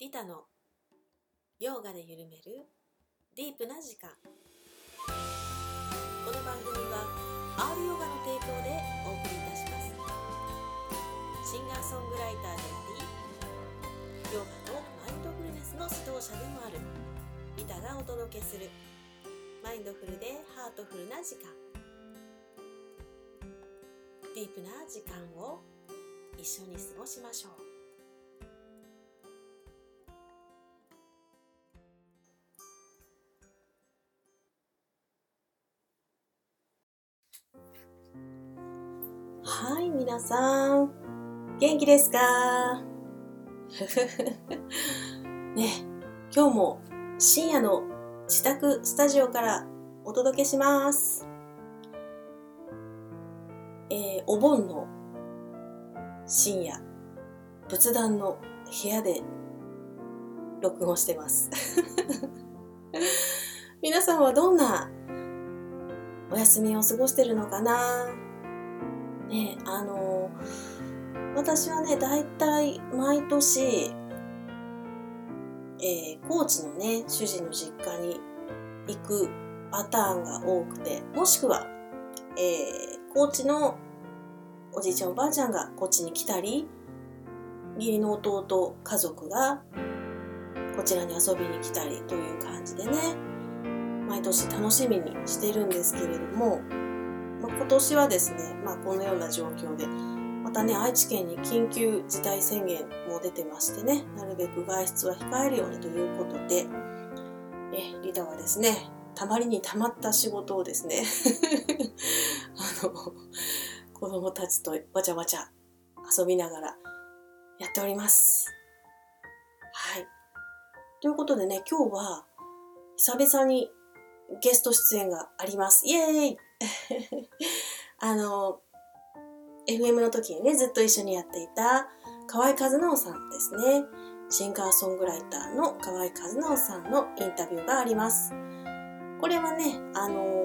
リタのヨガで緩めるディープな時間。この番組は R ヨガの提供でお送りいたします。シンガーソングライターでありヨガのマインドフルネスの指導者でもある。リタがお届けするマインドフルでハートフルな時間。ディープな時間を一緒に過ごしましょう。皆さん、元気ですか？ね、今日も深夜の自宅スタジオからお届けします。えー、お盆の深夜、仏壇の部屋で録音してます。皆さんはどんなお休みを過ごしてるのかな？ねあの私はね大体毎年、えー、高知のね主人の実家に行くパターンが多くてもしくは、えー、高知のおじいちゃんおばあちゃんがこっちに来たり義理の弟家族がこちらに遊びに来たりという感じでね毎年楽しみにしてるんですけれどもまあ、今年はですね、まあ、このような状況でまたね愛知県に緊急事態宣言も出てましてねなるべく外出は控えるようにということでえリタはですねたまりにたまった仕事をですね あの子供たちとわちゃわちゃ遊びながらやっております。はい。ということでね、今日は久々にゲスト出演があります。イエーイ あの、FM の時にね、ずっと一緒にやっていた河合和直さんですね。シンガーソングライターの河合和直さんのインタビューがあります。これはね、あの、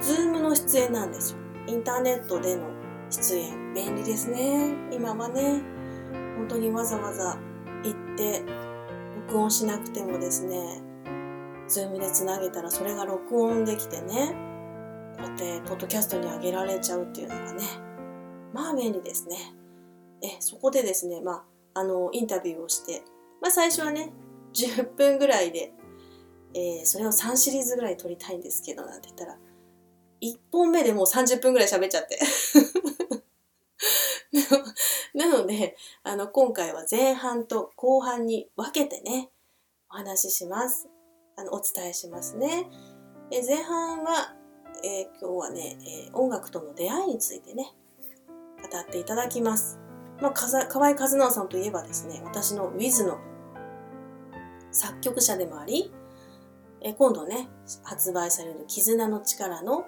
ズームの出演なんですよ。インターネットでの出演。便利ですね。今はね、本当にわざわざ行って録音しなくてもですね、ズームでつなげたらそれが録音できてね、こうやってポッドキャストに上げられちゃうっていうのがね、まあ便利ですね。え、そこでですね、まあ、あの、インタビューをして、まあ最初はね、10分ぐらいで、えー、それを3シリーズぐらい撮りたいんですけど、なんて言ったら、1本目でもう30分ぐらい喋っちゃって。なので、あの、今回は前半と後半に分けてね、お話しします。あのお伝えしますね。え前半は、えー、今日はね、えー、音楽との出会いについてね、語っていただきます。まあ、かざ河合和直さんといえばですね、私の Wiz の作曲者でもあり、えー、今度ね、発売される絆の力の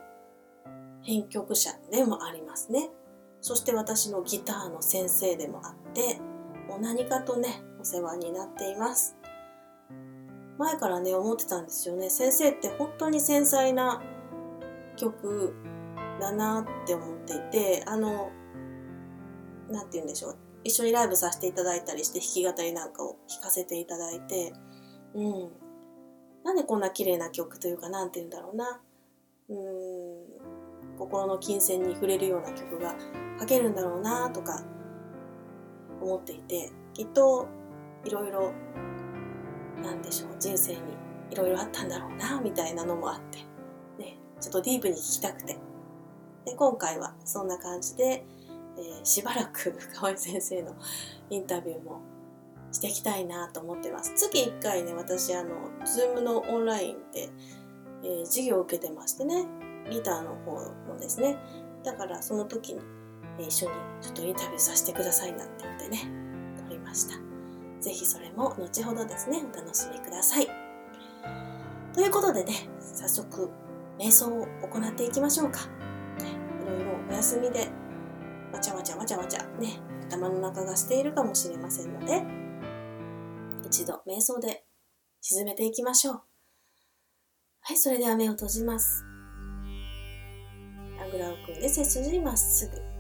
編曲者でもありますね。そして私のギターの先生でもあって、もう何かとね、お世話になっています。前からね思ってたんですよね先生って本当に繊細な曲だなって思っていてあの何て言うんでしょう。一緒にライブさせていただいたりして弾き語りなんかを弾かせていただいてうん。なんでこんな綺麗な曲というか何て言うんだろうな。うん。心の金銭に触れるような曲が書けるんだろうなとか思っていてきっといろいろ何でしょう。人生にいろいろあったんだろうなみたいなのもあって、ちょっとディープに聞きたくて。で今回はそんな感じで、えー、しばらく河合先生のインタビューもしていきたいなと思ってます。月1回ね私あの Zoom のオンラインで、えー、授業を受けてましてねギターの方のですね。だからその時に、え、一緒にちょっとインタビューさせてくださいなんて言ってね撮りました。ぜひそれも後ほどですね、お楽しみください。ということでね、早速、瞑想を行っていきましょうか。いろいろお休みで、わちゃわちゃわちゃわちゃ、ね、頭の中がしているかもしれませんので、一度瞑想で沈めていきましょう。はい、それでは目を閉じます。あぐらを組んで背筋まっすぐ。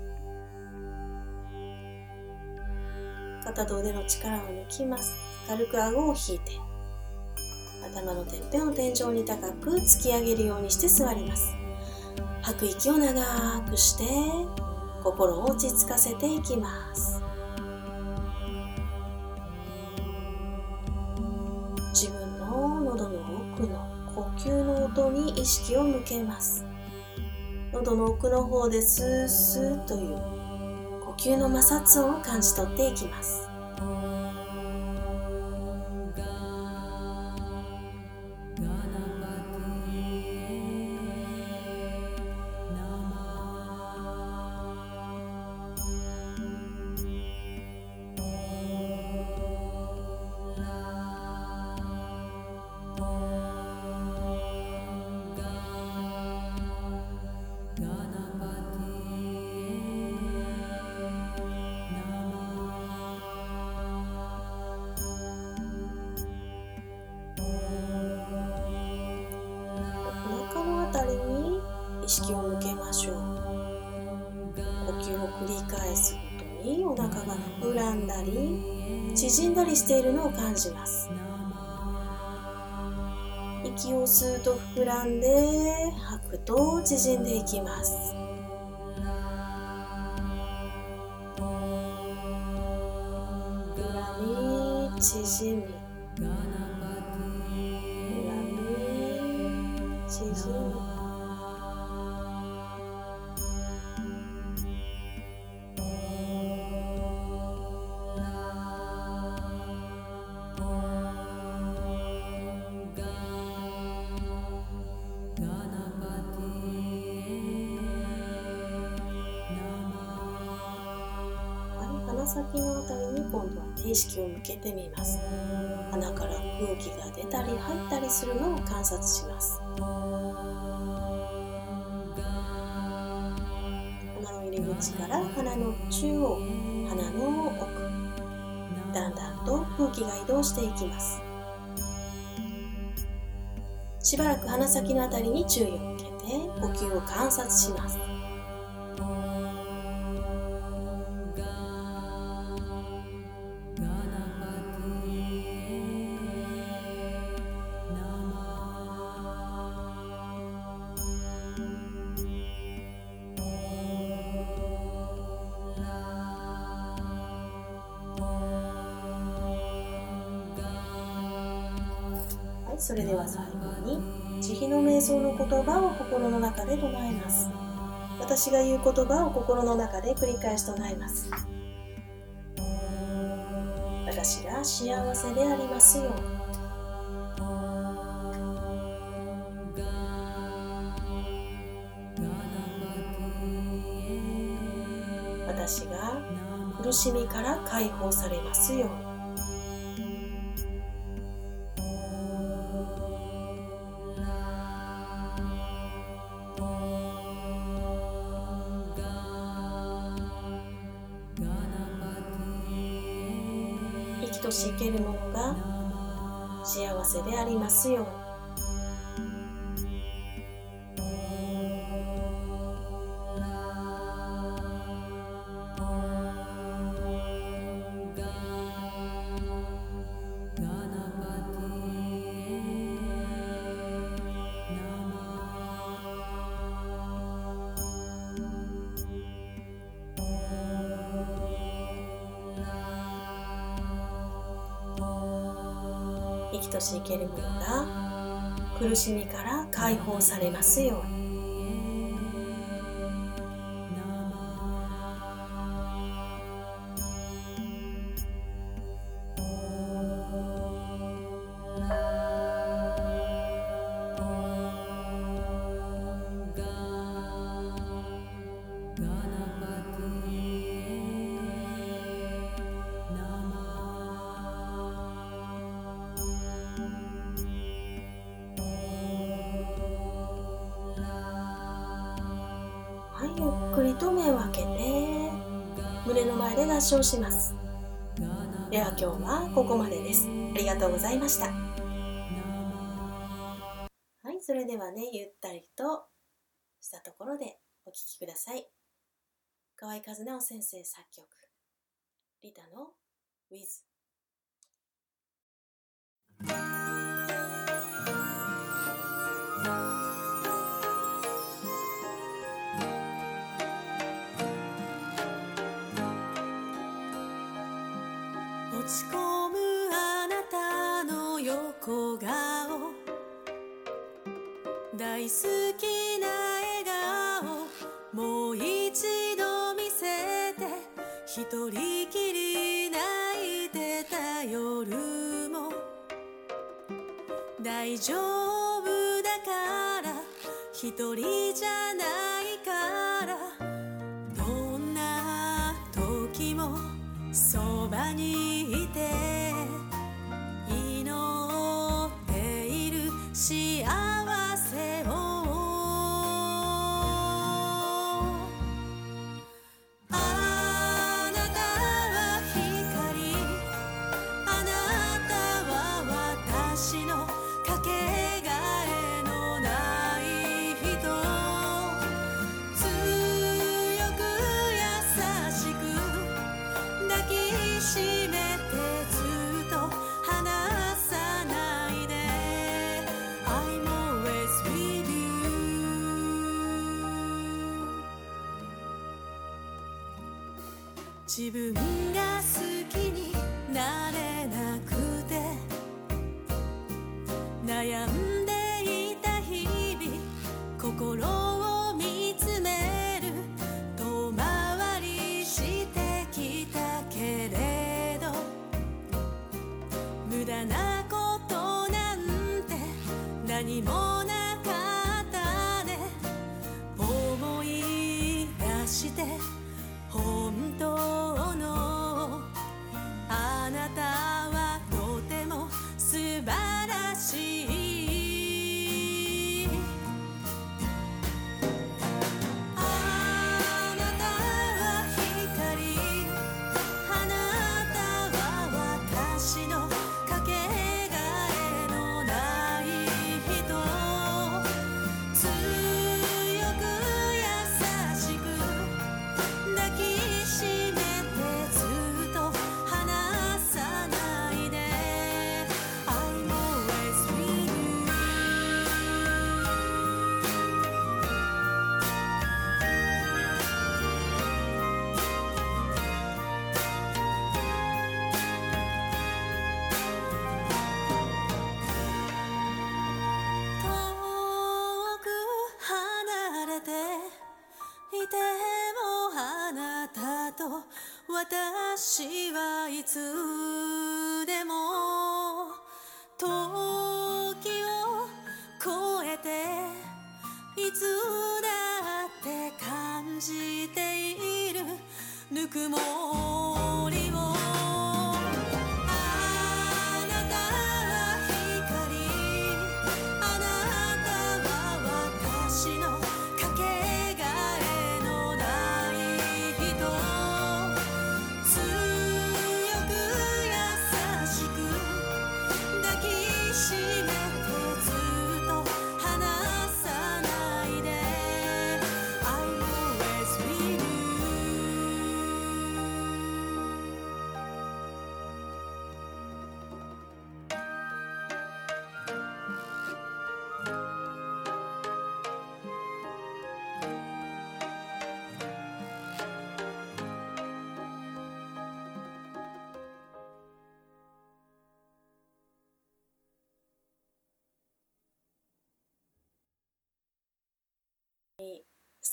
肩と腕の力を抜きます軽く顎を引いて頭のてっぺんを天井に高く突き上げるようにして座ります。吐く息を長くして心を落ち着かせていきます。自分の喉の奥の呼吸の音に意識を向けます。喉の奥の方でスースーという呼吸の摩擦音を感じ取っていきます。息を吸うと膨らんで吐くと縮んでいきます。膨らみ縮み。膨らみ縮み。てみます。鼻から空気が出たり入ったりするのを観察します。鼻の入り口から鼻の中央鼻の奥だんだんと空気が移動していきます。しばらく鼻先のあたりに注意を向けて呼吸を観察しますそれでは最後に慈悲の瞑想の言葉を心の中で唱えます。私が言う言葉を心の中で繰り返し唱えます。私が幸せでありますように。私が苦しみから解放されますよう生きとし生けるものが苦しみから解放されますように。の前で合唱します。では今日はここまでです。ありがとうございました。はいそれではねゆったりとしたところでお聴きください。河合和直先生作曲リタの with 落ち込むあなたの横顔。大好きな笑顔。もう一度見せて。一人きり泣いてた夜も。大丈夫だから。一人じゃない。そばにいて自分が好きになれなくくも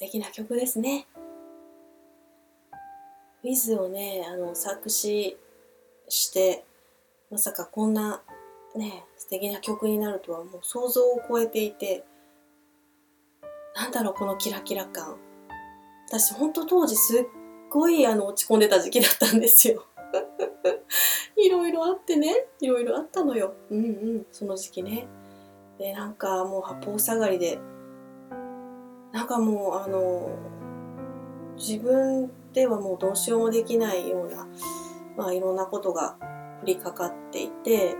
敵な曲ですね。ウィズをね、あの作詞して、まさかこんなね、素敵な曲になるとはもう想像を超えていて、なんだろう、このキラキラ感。私、ほんと当時すっごいあの落ち込んでた時期だったんですよ。いろいろあってね、いろいろあったのよ。うんうん、その時期ね。で、なんかもう八方塞がりで、なんかもうあの自分ではもうどうしようもできないような、まあ、いろんなことが降りかかっていて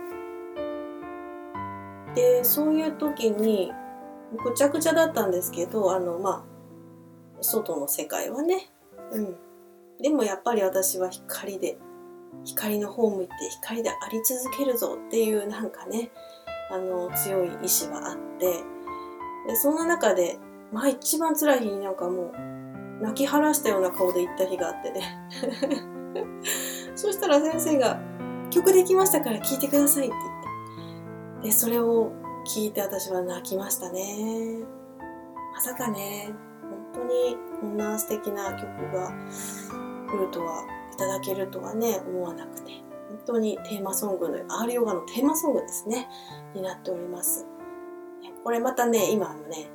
でそういう時にぐちゃぐちゃだったんですけどあのまあ外の世界はね、うん、でもやっぱり私は光で光の方向いて光であり続けるぞっていうなんかねあの強い意志はあってでそんな中でまあ一番辛い日になんかもう泣き晴らしたような顔で行った日があってね。そしたら先生が「曲できましたから聴いてください」って言って。でそれを聞いて私は泣きましたね。まさかね。本当にこんな素敵な曲が来るとはいただけるとはね思わなくて。本当にテーマソングの R ヨガのテーマソングですね。になっております。これまたね今のね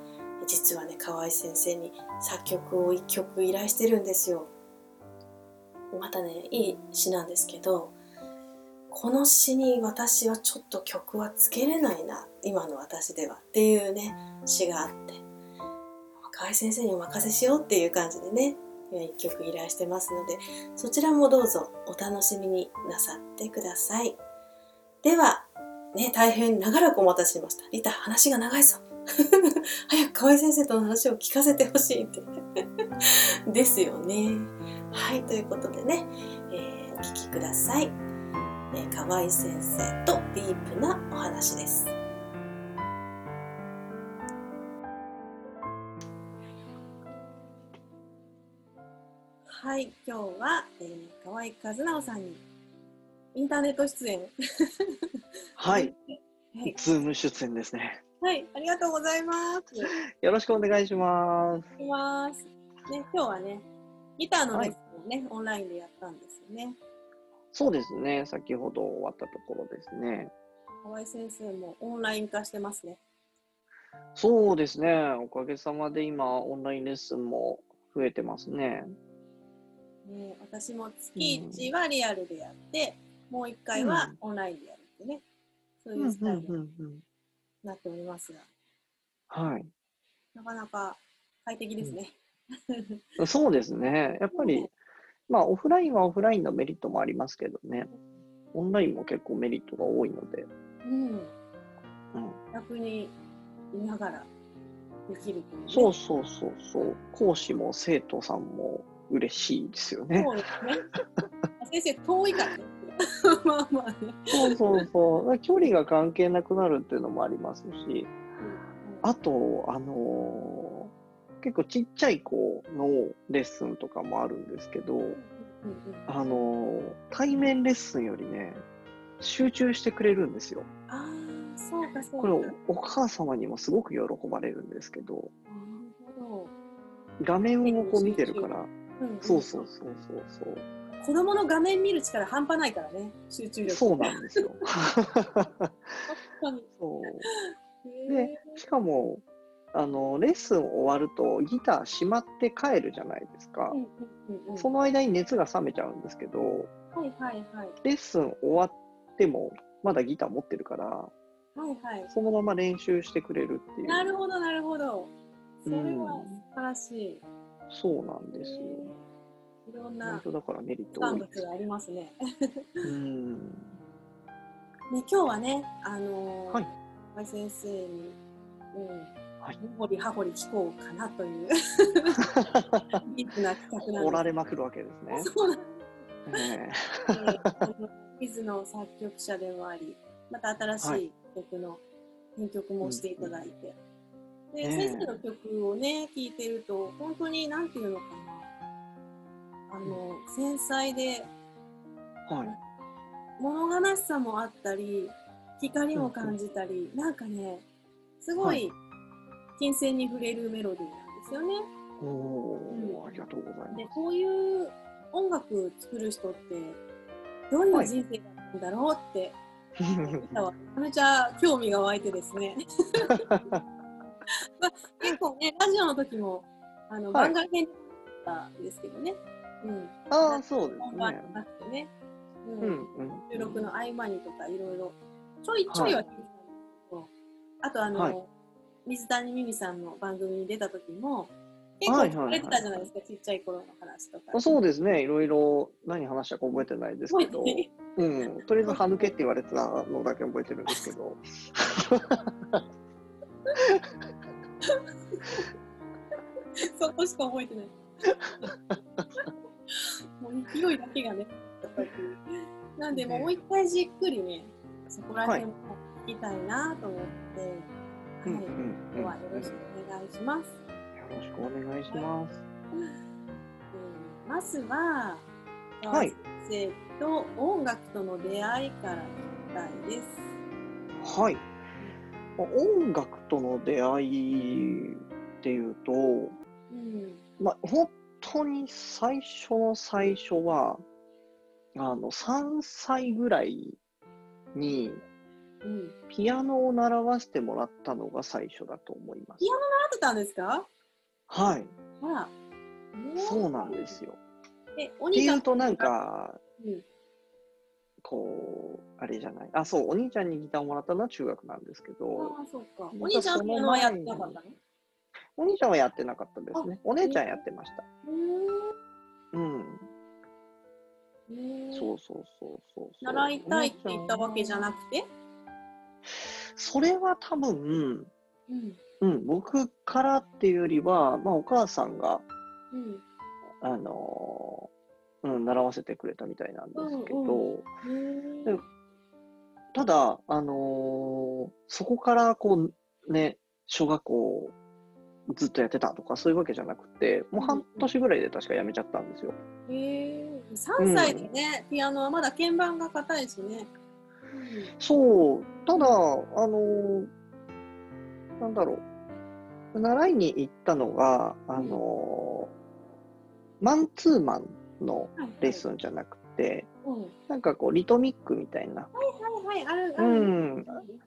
実はね河合先生に作曲を1曲依頼してるんですよ。またねいい詩なんですけどこの詩に私はちょっと曲はつけれないな今の私ではっていうね詩があって河合先生にお任せしようっていう感じでね一曲依頼してますのでそちらもどうぞお楽しみになさってください。ではね大変長らくお待たせしました。リタ話が長いぞ。早く河合先生との話を聞かせてほしいって ですよねはいということでね、えー、お聞きください、えー、河合先生とディープなお話ですはい、今日は、えー、河合和直さんにインターネット出演。はい。はい、ズーム出演ですね。はい、ありがとうございます。よろしくお願いします。します。ね、今日はね、ギターのレッスンをね、はい、オンラインでやったんですよね。そうですね。先ほど終わったところですね。河合先生もオンライン化してますね。そうですね。おかげさまで今、オンラインレッスンも増えてますね。ね、私も月1はリアルでやって、うん、もう1回はオンラインでやるってね、そういうスタイルになっておりますが、はい。なかなか快適ですね。うん、そうですね。やっぱり、まあ、オフラインはオフラインのメリットもありますけどね、オンラインも結構メリットが多いので。うん。うん、逆にいながらできるという、ね、そうそうそうそう。講師も生徒さんも嬉しいですよね。そうですね。先生、遠いからね。まあまあね。そうそうそう。距離が関係なくなるっていうのもありますし、あと、あのー、結構ちっちゃい子のレッスンとかもあるんですけど、あのー、対面レッスンよりね、集中してくれるんですよ。ああ、そうかそうか。これお母様にもすごく喜ばれるんですけど、画面をこう見てるから、そうそうそうそうそう。子供の画面見る力半端ないからね、集中力。そうなんですよ。そう。で、しかも、あの、レッスン終わるとギターしまって帰るじゃないですか。その間に熱が冷めちゃうんですけど、はいはいはい。レッスン終わっても、まだギター持ってるから、はいはい。そのまま練習してくれるっていう。なるほどなるほど。それは素晴らしい。そうなんですよ。いろんなだからメリットがありますね。うんね今日はね、あのー、はい、先生に、うん、はい、ほりはほり聞こうかなという ディープな企画なんおられまくるわけですね。そうなんです。ね、水の作曲者でもあり、また新しい曲の編曲もしていただいて。はいで、先生の曲をね、聴いてると、本当に、なんていうのかな。あの、繊細で、はい、物悲しさもあったり、光も感じたり、なんかね、すごい、金銭に触れるメロディーなんですよね。おお、うん、ありがとうございます。で、こういう音楽作る人って、どんな人生なんだろうって、はい、めちゃめちゃ興味が湧いてですね。まあ、結構ね、ラジオの時も、あの、番外編だったんですけどね。うん。ああ、そうですね。うん。収録の合間にとか、いろいろ、ちょいちょいは聞いてたんですけど、あとあの、水谷美美さんの番組に出た時も、結構聞かれてたじゃないですか、ちっちゃい頃の話とか。そうですね、いろいろ何話したか覚えてないですけど、うん、とりあえず歯抜けって言われてたのだけ覚えてるんですけど。そこしか覚えてない。もう勢いだけがね。なんで、もう一回じっくりね、そこら辺も聞きたいなと思って、はい、今日はよろしくお願いします。よろしくお願いします。えーまずは、はい先生と音楽との出会いから聞きたいです。はい。まあ音楽との出会いっていうと、うん。まあ、本当に最初の最初は、あの、3歳ぐらいにうん。ピアノを習わせてもらったのが最初だと思いますピ。アノ習ってたんですか？はい。あら。そうなんですよ。え、おって兄ちゃんいうとなん、か、うん、こう、あれじゃない？あ、そう、お兄ちゃんにギターをもらったのは中学なんですけど、ああ、そうか。お兄ちゃんはピアノはやってなかったの？お兄ちゃんはやってなかったですね。お姉ちゃんやってました。ううん。そうそうそうそう。習いたいって言ったわけじゃなくて？それは多分、うん。うん、僕からっていうよりは、まあ、お母さんが、うん。あのーうん、習わせてくれたみたいなんですけど、うんへーでただ、あのーそこからこう、ね、小学校ずっとやってたとかそういうわけじゃなくて、もう半年ぐらいで確かやめちゃったんですよ。へえ。3歳でね、ピアノはまだ鍵盤が硬いしね。そう、ただ、あのーなんだろう、習いに行ったのが、あのーマンツーマンのうん。レッスンじゃなくて、うん。はいなんかこう、リトミックみたいな、はいはい、あるあうる。ん、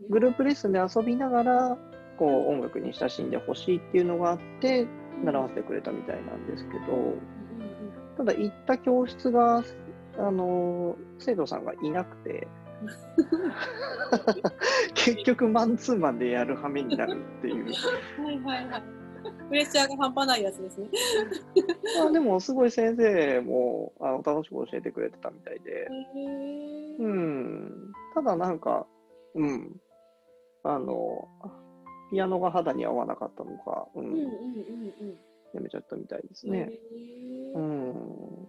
グループレッスンで遊びながら、こう、音楽に親しんでほしいっていうのがあって、習わせてくれたみたいなんですけど、ただ行った教室が、あのー生徒さんがいなくて、結局マンツーマンでやる羽目になるっていう。はいはいはい。プレッシャーが半端ないやつですね。まあでもすごい先生もあの楽しく教えてくれてたみたいで、うん、ただなんか、うん、あの、ピアノが肌に合わなかったのか、うん、うんうんうんやめちゃったみたいですうん。ね。へうーん、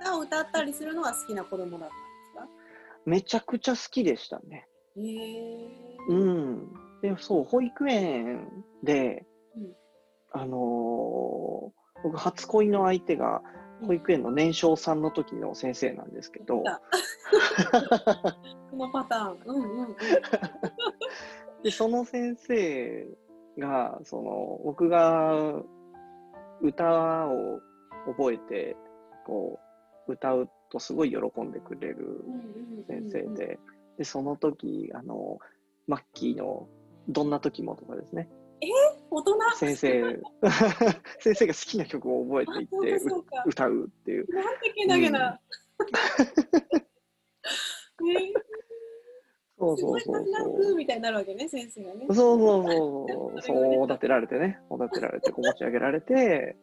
歌を歌ったりするのが好きな子供だったんですか？めちゃくちゃ好きでしたね。へえ。うん。で、そう、保育園で、うんあのー僕、初恋の相手が、保育園の年少さんの時の先生なんですけど、だこ のパターン。うんうんうん。で、その先生が、その、僕が歌を覚えて、こう、歌うとすごい喜んでくれる先生で、で、その時、あの、マッキーのどんな時もとかですね、大人？先生、先生が好きな曲を覚えていってう歌うっていう。なんてけなげな。うす ごいそうそうなそう。くみたいになるわけね、先生がね。そうそうそうそう。そう、おだてられてね。おだてられて、こう持ち上げられて、へ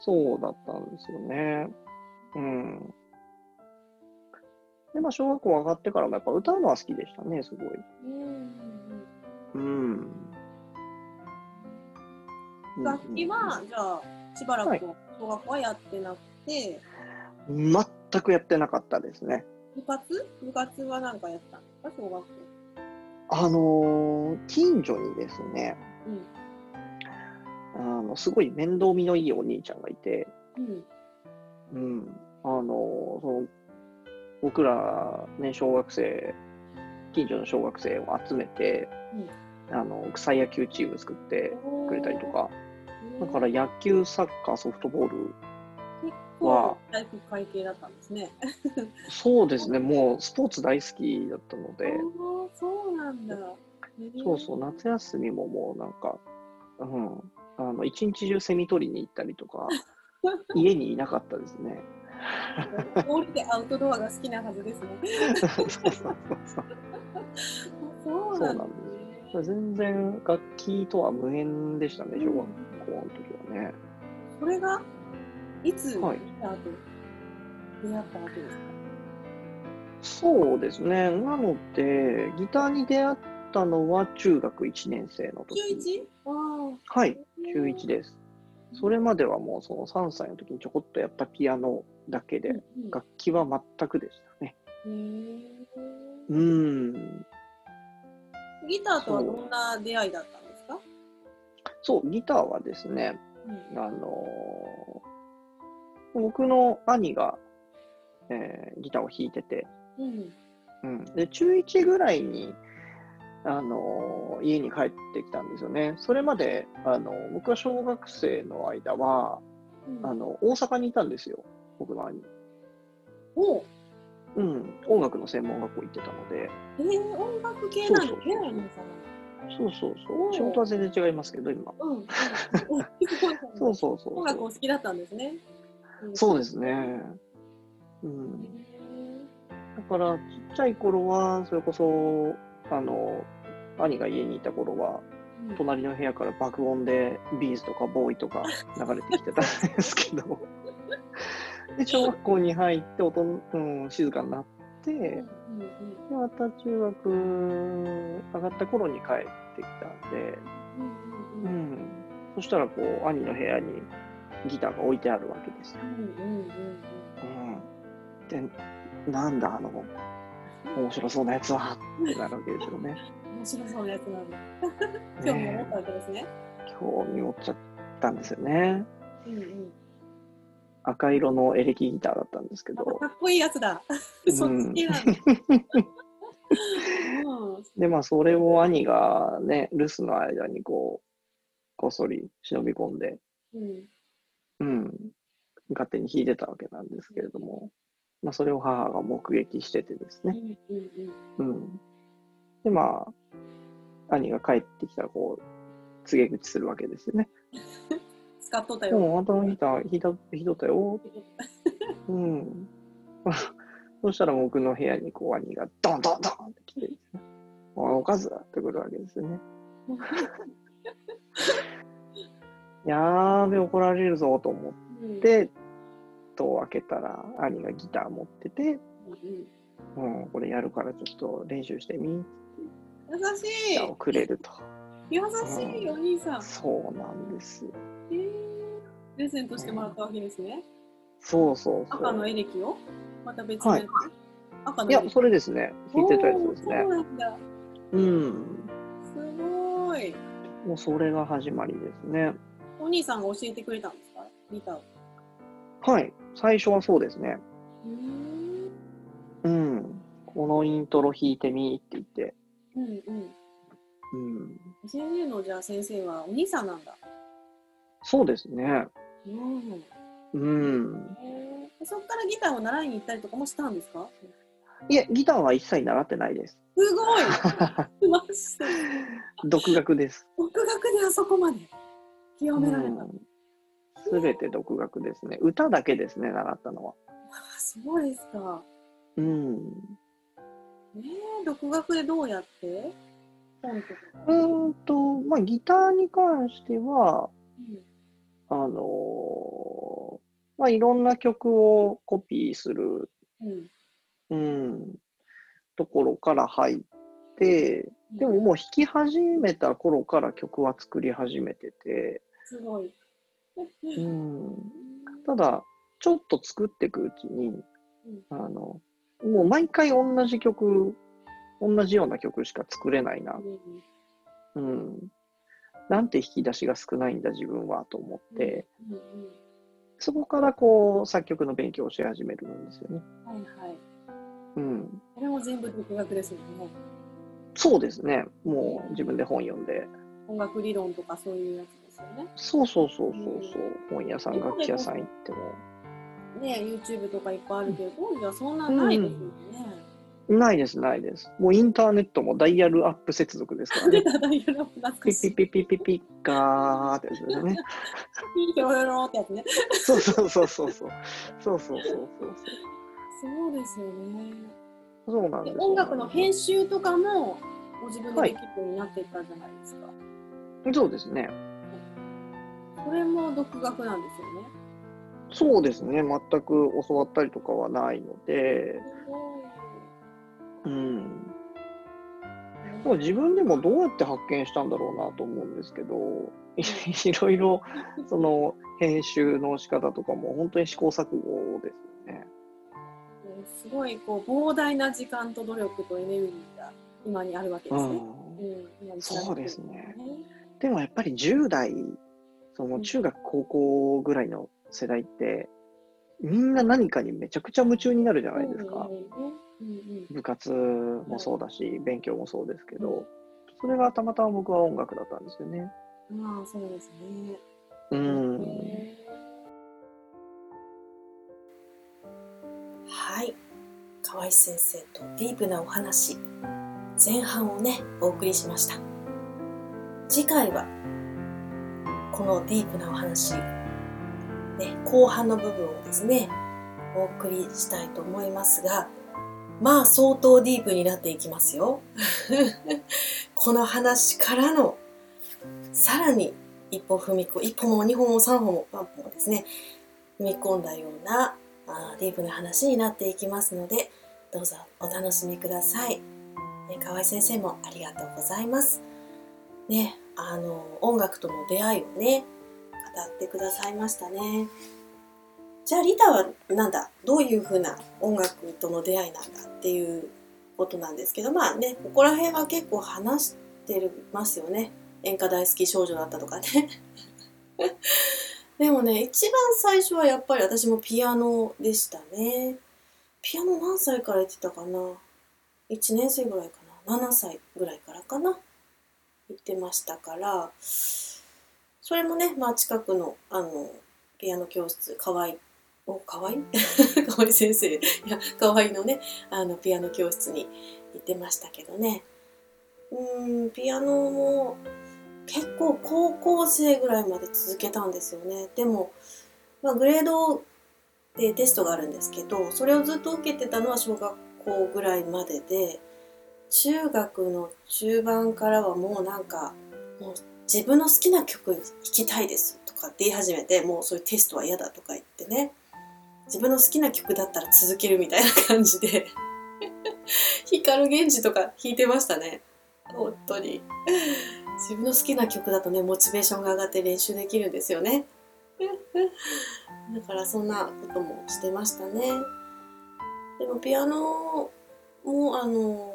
そうだったんですよね。うん。で、まあ、小学校上がってからもやっぱ歌うのは好きでしたね、すごい。ーうんうん。楽器は、じゃあ、しばらくはい小学校はやってなくて、全くやってなかったですね。部活？部活は何かやった？んですか、小学校。あのー近所にですね、うん。あの、すごい面倒見のいいお兄ちゃんがいて、うん。うん。あのーその、僕ら、ね、小学生、近所の小学生を集めて、あの、草野球チーム作ってくれたりとか、だから野球、サッカー、ソフトボール、結構体育会系だったんですね。そうですね、もうスポーツ大好きだったので、そうなんだ。そうそう、夏休みももうなんか、うん、あの、一日中セミ取りに行ったりとか、家にいなかったですね。降りてアウトドアが好きなはずですね。そうそうそうそう。そうなんですね。全然楽器とは無縁でしたね、小学校の時はね。それがいつはい出会った後、出会ったわけですか？そうですね。なので、ギターに出会ったのは中学1年生の時。中 1? あはい、中1です。それまではもうその3歳の時にちょこっとやったピアノだけで、うん楽器は全くでしたね。うん。ギターとはどんな出会いだったんですか？そう、ギターはですね、うんあのー僕の兄が、えーギターを弾いてて、うん。うん、で、中1ぐらいに、あのー家に帰ってきたんですよね。それまで、あの僕は小学生の間は、うん。あの、大阪にいたんですよ、僕の兄。お。うん、音楽の専門学校行ってたので、えー、音楽系なんでそうそうそう。仕事は全然違いますけど、今。うん。うん。そうそうそう音楽そう。お好きだったんですね。そうですね。うん。だから、ちっちゃい頃は、それこそ、あの、兄が家にいた頃は、うん隣の部屋から爆音でビーズとかボーイとか流れてきてたんですけど、で、小学校に入って音、うん、静かになって、うんで、また中学上がった頃に帰ってきたんで、うん。そしたら、こう、兄の部屋にギターが置いてあるわけですよ。うんうんうんうん。で、なんだ、あの、面白そうなやつはってなるわけですよね。面白そうなやつなんだ。興味を持ったわけですね。興味持っちゃったんですよね。うんうん。赤色のエレキギターだったんですけど、かっこいいやつだ。うんそっちなんだ。う んで、まあ、それを兄がね、留守の間にこう、こっそり忍び込んで、うんうん、勝手に弾いてたわけなんですけれども、まあ、それを母が目撃しててですね、うん。で、まあ、兄が帰ってきたら、こう、告げ口するわけですよね。使っとったよ。もう、あんたのギター弾いた、弾いとったよ。うん。そしたら僕の部屋にこう兄がドンドンドンって来てですね、おかずってくるわけですよね。やーべ、怒られるぞと思うんって、戸を開けたら兄がギター持ってて、うんうん、これやるからちょっと練習してみ、優しいギターをくれると。優しいお兄さん。そうなんですよ。えープレゼントしてもらったわけですね。そうそうそ赤のう。エレキを？また別のやつ、赤のいや、それですね。弾いてたやつですねそう。なんだ。うん。すごい。もうそれが始まりですね。お兄さんが教えてくれたんですか？ギターを。はい。最初はそうですね。うーん。うん。このイントロ弾いてみって言って。うんうん。うん。先生のじゃあ先生はお兄さんなんだ。そうですね。うん。うん。へーそっからギターを習いに行ったりとかもしたんですか？いえ、ギターは一切習ってないです。すごい 独学です。独学であそこまで極められた。すべて独学ですね。歌だけですね、習ったのは。あそうですか。うん。えー、独学でどうやって？うーんと、まあ、ギターに関しては、うんあのーまあ、いろんな曲をコピーする、うんうん、ところから入って、でももう弾き始めた頃から曲は作り始めてて、すごい。うん、ただ、ちょっと作っていくうちに、あの、もう毎回同じ曲、同じような曲しか作れないな。うん。なんて引き出しが少ないんだ、自分は、と思って、そこからこう、作曲の勉強をし始めるんですよね。はいはい。うん。これも全部独学ですよね。そうですね。もう自分で本読んで。音楽理論とかそういうやつですよね。そうそうそうそうそう。本屋さん、楽器屋さん行っても。ね YouTube とかいっぱいあるけど、当時はそんなないですよね。ないです、ないです。もうインターネットもダイヤルアップ接続ですから出ね。た ダイヤル懐かピしい。ピピピピピッカーってやつですよね。ピーヒョロロってやつね。そうそうそうそうそう。そうそうそうそうそうですよね。そう。そうなんで。です音楽の編集とかもご自分でできるようになっていったじゃないですか。そうですね。それも独学なんですよね。そうですね。全く教わったりとかはないので、うん。でも自分でもどうやって発見したんだろうなと思うんですけど、いいろいろ、その、編集の仕方とかも本当に試行錯誤ですよね。すごいこう膨大な時間と努力とエネルギーが今にあるわけですね。うん、そうですね。でもやっぱり10代、その中学、高校ぐらいの世代って、みんな何かにめちゃくちゃ夢中になるじゃないですか。部活もそうだし、勉強もそうですけど、それがたまたま僕は音楽だったんですよね。まあ、そうですね。うん。はい。河合先生とディープなお話、前半をね、お送りしました。次回は、このディープなお話、ね、後半の部分をですね、お送りしたいと思いますが、まあ相当ディープになっていきますよ。この話からの、さらに一歩踏み込一歩も二歩も三歩も三歩もですね、踏み込んだようなあディープな話になっていきますので、どうぞお楽しみください。河合先生もありがとうございます。ね、あの、音楽との出会いをね、語ってくださいましたね。じゃあリタはなんだ？どういうふうな音楽との出会いなんだっていうことなんですけどまあねここら辺は結構話してますよね。演歌大好き少女だったとかね。でもね一番最初はやっぱり私もピアノでしたね。ピアノ何歳から行ってたかな？1年生ぐらいかな？7歳ぐらいからかな？行ってましたからそれもねまあ近くのあのピアノ教室河合おかわいいかわい先生。いやかわいいのねあのピアノ教室に行ってましたけどね。うんピアノも結構高校生ぐらいまで続けたんですよね。でも、まあ、グレードでテストがあるんですけどそれをずっと受けてたのは小学校ぐらいまでで中学の中盤からはもうなんかもう自分の好きな曲弾きたいですとかって言い始めてもうそういうテストは嫌だとか言ってね。自分の好きな曲だったら続けるみたいな感じで。光源氏とか弾いてましたね。本当に。自分の好きな曲だとねモチベーションが上がって練習できるんですよね。だからそんなこともしてましたね。でもピアノもあの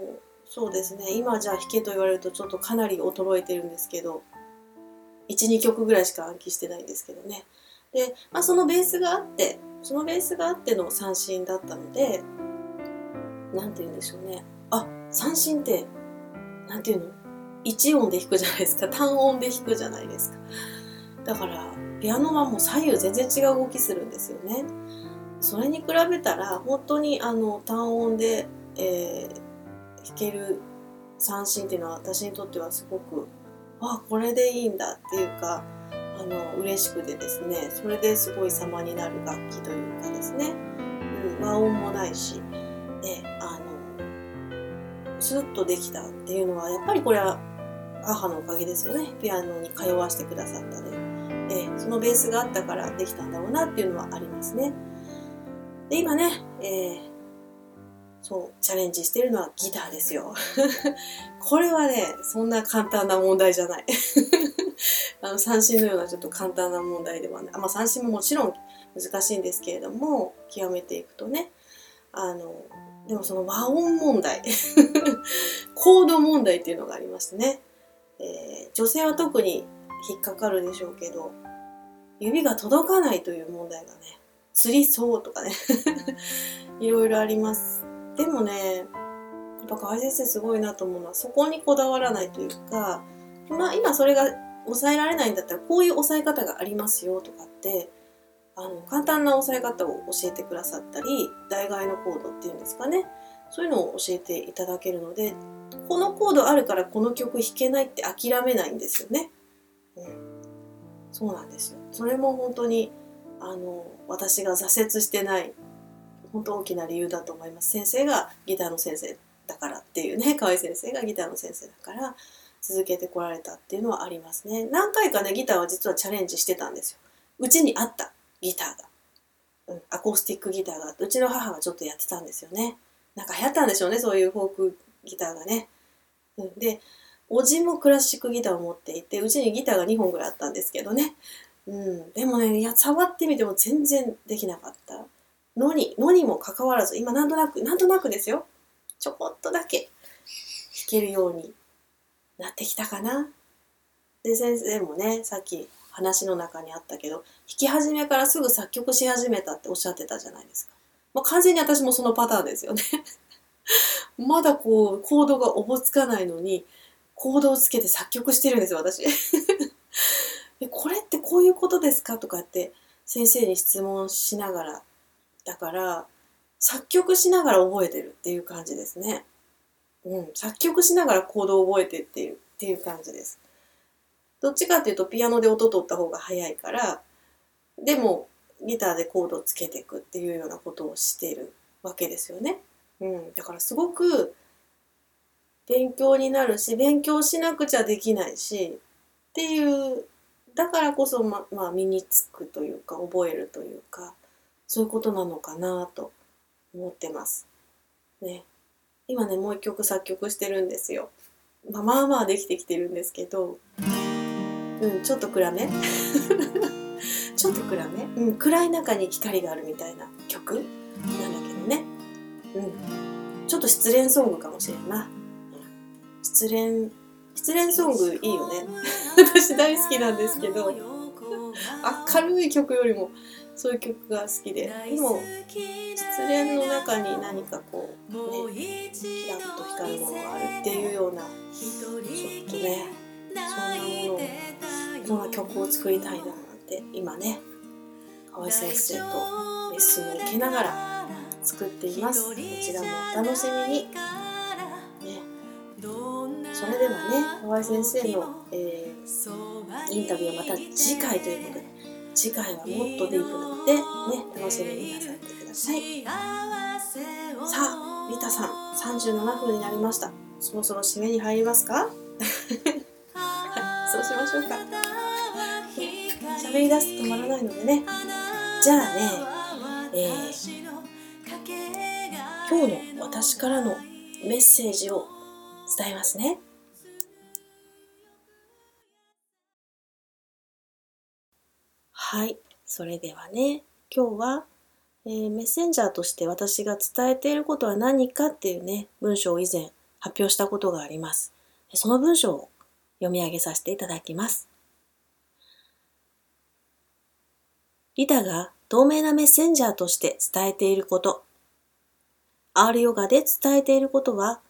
そうですね。今じゃあ弾けと言われるとちょっとかなり衰えてるんですけど12曲ぐらいしか暗記してないんですけどね。で、まあ、そのベースがあってそのベースがあっての三振だったので何て言うんでしょうね。あ三振って何て言うの？一音で弾くじゃないですか。単音で弾くじゃないですか。だからピアノはもう左右全然違う動きするんですよね。それに比べたら本当にあの単音で、えー、弾ける三振っていうのは私にとってはすごくあこれでいいんだっていうかあの嬉しくてですねそれですごい様になる楽器というかですね、うん、和音もないし、ね、あのスッとできたっていうのはやっぱりこれは母のおかげですよね。ピアノに通わせてくださったで、えそのベースがあったからできたんだろうなっていうのはありますね。で今ね、えー、そうチャレンジしてるのはギターですよ。これはねそんな簡単な問題じゃない。あの三振のようなちょっと簡単な問題ではない。まあ、三振ももちろん難しいんですけれども、極めていくとね、あの、でもその和音問題、コード問題っていうのがありましてね、えー、女性は特に引っかかるでしょうけど、指が届かないという問題がね、釣りそうとかね、いろいろあります。でもね、やっぱ河合先生すごいなと思うのは、そこにこだわらないというか、まあ今それが抑えられないんだったらこういう抑え方がありますよとかってあの簡単な抑え方を教えてくださったり代替のコードっていうんですかねそういうのを教えていただけるのでこのコードあるからこの曲弾けないって諦めないんですよね。うん、そうなんですよ。それも本当にあの私が挫折してない本当大きな理由だと思います。先生がギターの先生だからっていうね 河合先生がギターの先生だから続けてこられたっていうのはありますね。何回かね、ギターは実はチャレンジしてたんですよ。うちにあったギターが。うん、アコースティックギターがあって、うちの母がちょっとやってたんですよね。なんか流行ったんでしょうね、そういうフォークギターがね。うん、で、おじもクラシックギターを持っていて、うちにギターが2本ぐらいあったんですけどね。うん、でもねいや触ってみても全然できなかったのにのにもかかわらず今なんとなくなんとなくですよ。ちょこっとだけ弾けるようになってきたかな。で先生もねさっき話の中にあったけど弾き始めからすぐ作曲し始めたっておっしゃってたじゃないですか。もう完全に私もそのパターンですよね。まだこうコードがおぼつかないのにコードをつけて作曲してるんですよ私。これってこういうことですか？とかって先生に質問しながらだから作曲しながら覚えてるっていう感じですね。うん、作曲しながらコードを覚えてっていうっていう感じです。どっちかっていうとピアノで音取った方が早いからでもギターでコードをつけていくっていうようなことをしているわけですよね。うん、だからすごく勉強になるし勉強しなくちゃできないしっていうだからこそま、まあ、身につくというか覚えるというかそういうことなのかなと思ってます。ね。今ねもう一曲作曲してるんですよ。まあ、まあまあできてきてるんですけど。うん、ちょっと暗め。ちょっと暗め、うん、暗い中に光があるみたいな曲。なんだけどね、うん、ちょっと失恋ソングかもしれんな、失恋失恋ソングいいよね。私大好きなんですけど。明るい曲よりも。そういう曲が好きで。でも失恋の中に何かこうねキラッと光るものがあるっていうようなちょっとねそんなものをそんな曲を作りたいななんて今ね河合先生とレッスンを受けながら作っています。こちらもお楽しみに、ね、それではね河合先生の、えー、インタビューはまた次回ということで次回はもっとディープなので、ね、楽しみになさってください。さあリタさん37分になりました。そろそろ締めに入りますか？そうしましょうか。喋り出すと止まらないのでね。じゃあね、えー、今日の私からのメッセージを伝えますね。はいそれではね今日は、えー、メッセンジャーとして私が伝えていることは何かっていうね文章を以前発表したことがありますその文章を読み上げさせていただきます。リタが透明なメッセンジャーとして伝えていること、R ヨガで伝えていることは、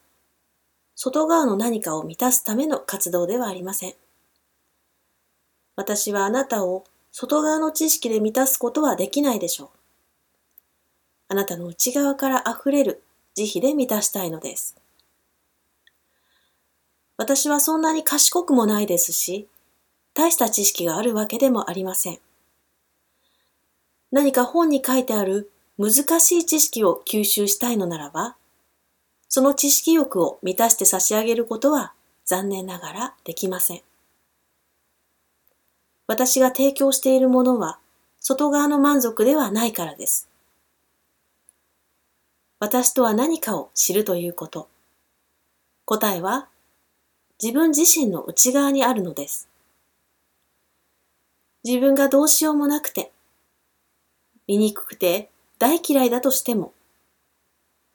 外側の何かを満たすための活動ではありません。私はあなたを外側の知識で満たすことはできないでしょう。あなたの内側から溢れる慈悲で満たしたいのです。私はそんなに賢くもないですし、大した知識があるわけでもありません。何か本に書いてある難しい知識を吸収したいのならば、その知識欲を満たして差し上げることは残念ながらできません。私が提供しているものは外側の満足ではないからです。私とは何かを知るということ。答えは自分自身の内側にあるのです。自分がどうしようもなくて、醜くて大嫌いだとしても、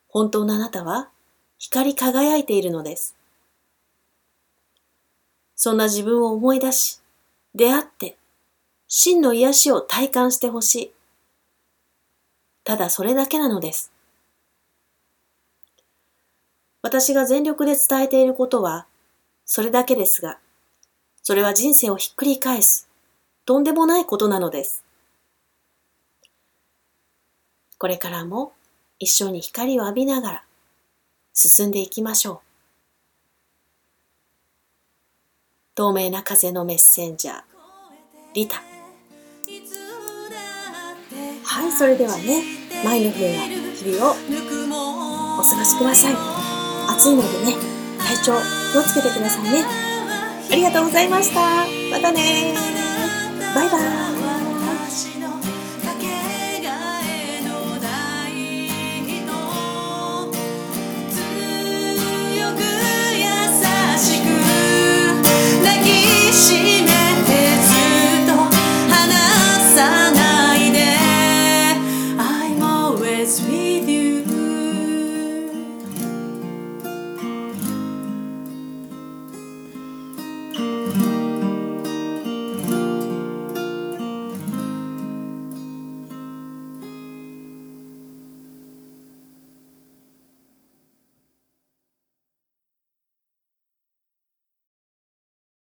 本当のあなたは光り輝いているのです。そんな自分を思い出し、出会って、真の癒しを体感してほしい。ただそれだけなのです。私が全力で伝えていることは、それだけですが、それは人生をひっくり返す、とんでもないことなのです。これからも一緒に光を浴びながら進んでいきましょう。透明な風のメッセンジャー、リタ。はい、それではね、マインドフルな日々をお過ごしください。暑いのでね、体調気をつけてくださいね。ありがとうございました。またねバイバイ。